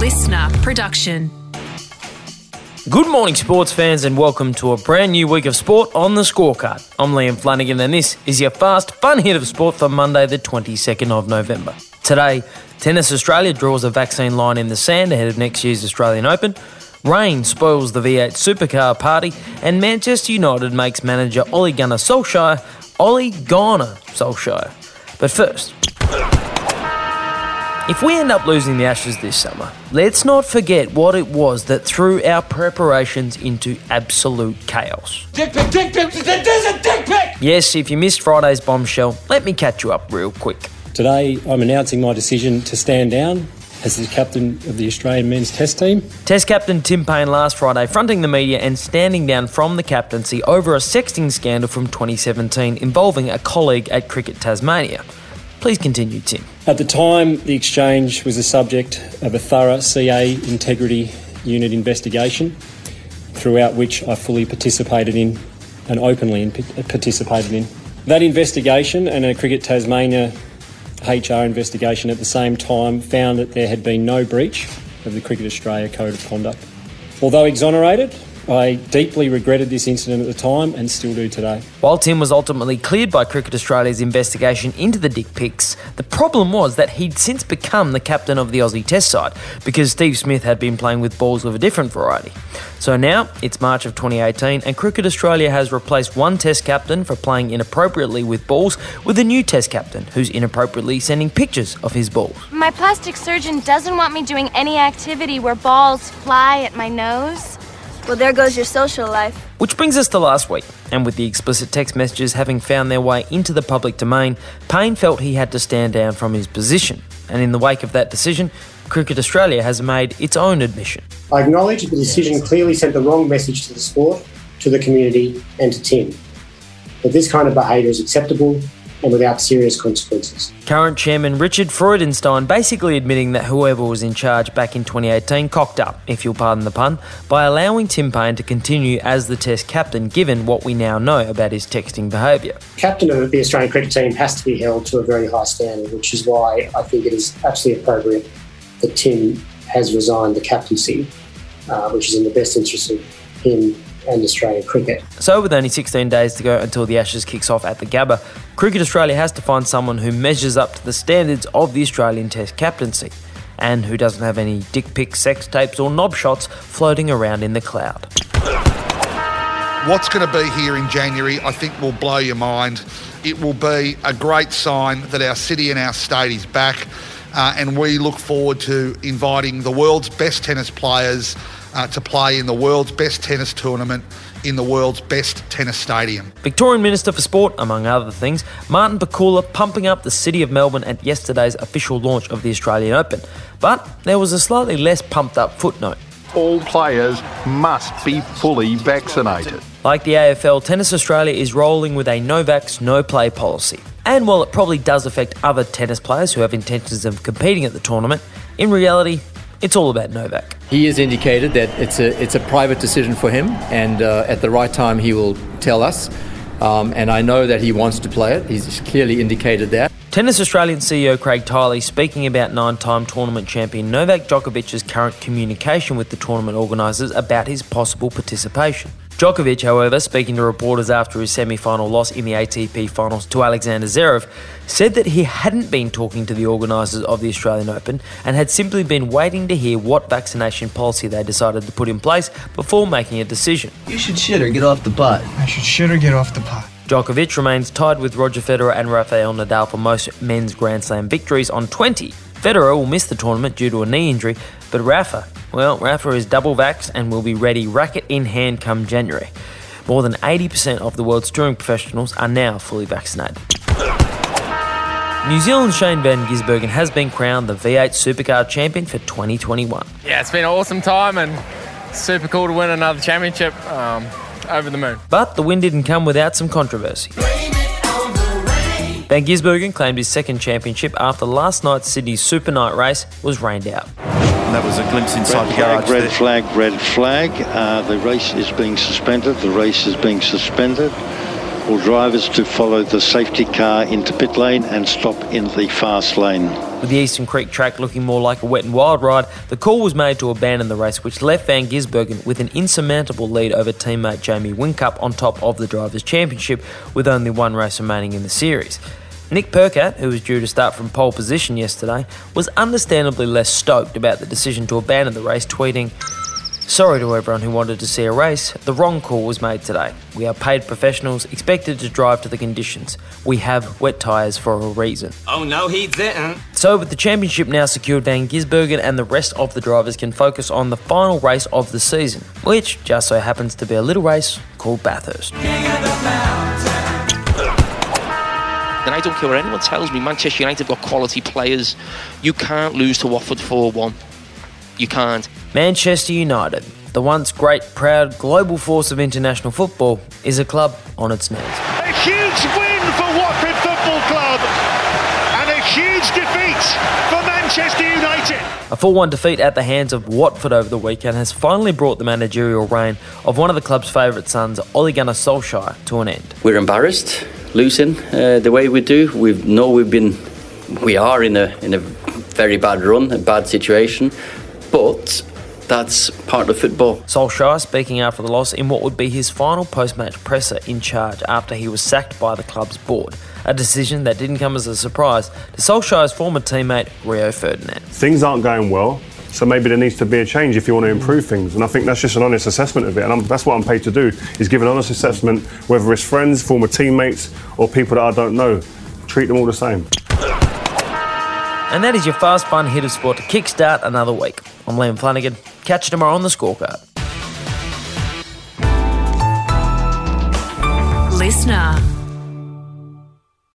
listener production. Good morning, sports fans, and welcome to a brand new week of sport on the scorecard. I'm Liam Flanagan, and this is your fast, fun hit of sport for Monday, the 22nd of November. Today, Tennis Australia draws a vaccine line in the sand ahead of next year's Australian Open. Rain spoils the V8 supercar party, and Manchester United makes manager Ole Gunnar Solskjaer Ole Gunnar Solskjaer. But first, if we end up losing the Ashes this summer, let's not forget what it was that threw our preparations into absolute chaos. Dick pic, dick pic, there's a dick pic! Yes, if you missed Friday's bombshell, let me catch you up real quick. Today, I'm announcing my decision to stand down as the captain of the Australian men's test team. Test captain Tim Paine last Friday fronting the media and standing down from the captaincy over a sexting scandal from 2017 involving a colleague at Cricket Tasmania. Please continue, Tim. At the time, the exchange was the subject of a thorough CA integrity unit investigation, throughout which I fully participated in and openly in- participated in. That investigation and a Cricket Tasmania HR investigation at the same time found that there had been no breach of the Cricket Australia Code of Conduct. Although exonerated, I deeply regretted this incident at the time and still do today. While Tim was ultimately cleared by Cricket Australia's investigation into the dick pics, the problem was that he'd since become the captain of the Aussie Test side because Steve Smith had been playing with balls of a different variety. So now it's March of 2018, and Cricket Australia has replaced one Test captain for playing inappropriately with balls with a new Test captain who's inappropriately sending pictures of his balls. My plastic surgeon doesn't want me doing any activity where balls fly at my nose. Well, there goes your social life. Which brings us to last week, and with the explicit text messages having found their way into the public domain, Paine felt he had to stand down from his position. And in the wake of that decision, Cricket Australia has made its own admission. I acknowledge that the decision clearly sent the wrong message to the sport, to the community, and to Tim. That this kind of behaviour is acceptable and without serious consequences. Current chairman Richard Freudenstein basically admitting that whoever was in charge back in 2018 cocked up, if you'll pardon the pun, by allowing Tim Paine to continue as the Test captain given what we now know about his texting behaviour. Captain of the Australian cricket team has to be held to a very high standard, which is why I think it is absolutely appropriate that Tim has resigned the captaincy, uh, which is in the best interest of him and Australian cricket. So, with only 16 days to go until the Ashes kicks off at the Gabba, Cricket Australia has to find someone who measures up to the standards of the Australian Test captaincy and who doesn't have any dick pic, sex tapes, or knob shots floating around in the cloud. What's going to be here in January, I think, will blow your mind. It will be a great sign that our city and our state is back, uh, and we look forward to inviting the world's best tennis players uh, to play in the world's best tennis tournament in the world's best tennis stadium. Victorian Minister for Sport, among other things, Martin Pakula pumping up the City of Melbourne at yesterday's official launch of the Australian Open. But there was a slightly less pumped up footnote. All players must be fully vaccinated. Like the AFL, Tennis Australia is rolling with a no vax, no play policy. And while it probably does affect other tennis players who have intentions of competing at the tournament, in reality, it's all about Novak. He has indicated that it's a it's a private decision for him, and uh, at the right time he will tell us. Um, and I know that he wants to play it. He's clearly indicated that. Tennis Australian CEO Craig Tiley speaking about nine time tournament champion Novak Djokovic's current communication with the tournament organisers about his possible participation. Djokovic, however, speaking to reporters after his semi final loss in the ATP finals to Alexander Zverev, said that he hadn't been talking to the organisers of the Australian Open and had simply been waiting to hear what vaccination policy they decided to put in place before making a decision. You should shit or get off the butt. I should shit or get off the pot. Djokovic remains tied with Roger Federer and Rafael Nadal for most men's Grand Slam victories on 20. Federer will miss the tournament due to a knee injury, but Rafa, well, Rafa is double vax and will be ready racket in hand come January. More than 80% of the world's touring professionals are now fully vaccinated. New Zealand's Shane Van Gisbergen has been crowned the V8 Supercar champion for 2021. Yeah, it's been an awesome time and super cool to win another championship. Um, over the moon. But the win didn't come without some controversy. Van Gisbergen claimed his second championship after last night's Sydney Super Night race was rained out. And that was a glimpse inside red the flag, garage. Red there. flag, red flag. Uh, the race is being suspended. The race is being suspended. All drivers to follow the safety car into pit lane and stop in the fast lane. With the Eastern Creek track looking more like a wet and wild ride, the call was made to abandon the race, which left Van Gisbergen with an insurmountable lead over teammate Jamie Whincup on top of the Drivers' Championship, with only one race remaining in the series. Nick Percat, who was due to start from pole position yesterday, was understandably less stoked about the decision to abandon the race, tweeting, Sorry to everyone who wanted to see a race, the wrong call was made today. We are paid professionals, expected to drive to the conditions. We have wet tyres for a reason. Oh no, he didn't. So, with the championship now secured, Van Gisbergen and the rest of the drivers can focus on the final race of the season, which just so happens to be a little race called Bathurst. And I don't care what anyone tells me, Manchester United have got quality players. You can't lose to Watford 4 1. You can't. Manchester United, the once great, proud global force of international football, is a club on its knees. A huge win for Watford Football Club and a huge defeat for Manchester United. A 4 1 defeat at the hands of Watford over the weekend has finally brought the managerial reign of one of the club's favourite sons, Ole Gunnar Solskjaer, to an end. We're embarrassed losing uh, the way we do. We know we've been, we are in a in a very bad run, a bad situation, but that's part of football. Solskjaer speaking after the loss in what would be his final post match presser in charge after he was sacked by the club's board. A decision that didn't come as a surprise to Solskjaer's former teammate Rio Ferdinand. Things aren't going well. So maybe there needs to be a change if you want to improve things, and I think that's just an honest assessment of it. And I'm, that's what I'm paid to do: is give an honest assessment, whether it's friends, former teammates, or people that I don't know. Treat them all the same. And that is your fast, fun hit of sport to kickstart another week. I'm Liam Flanagan. Catch you tomorrow on the scorecard. Listener.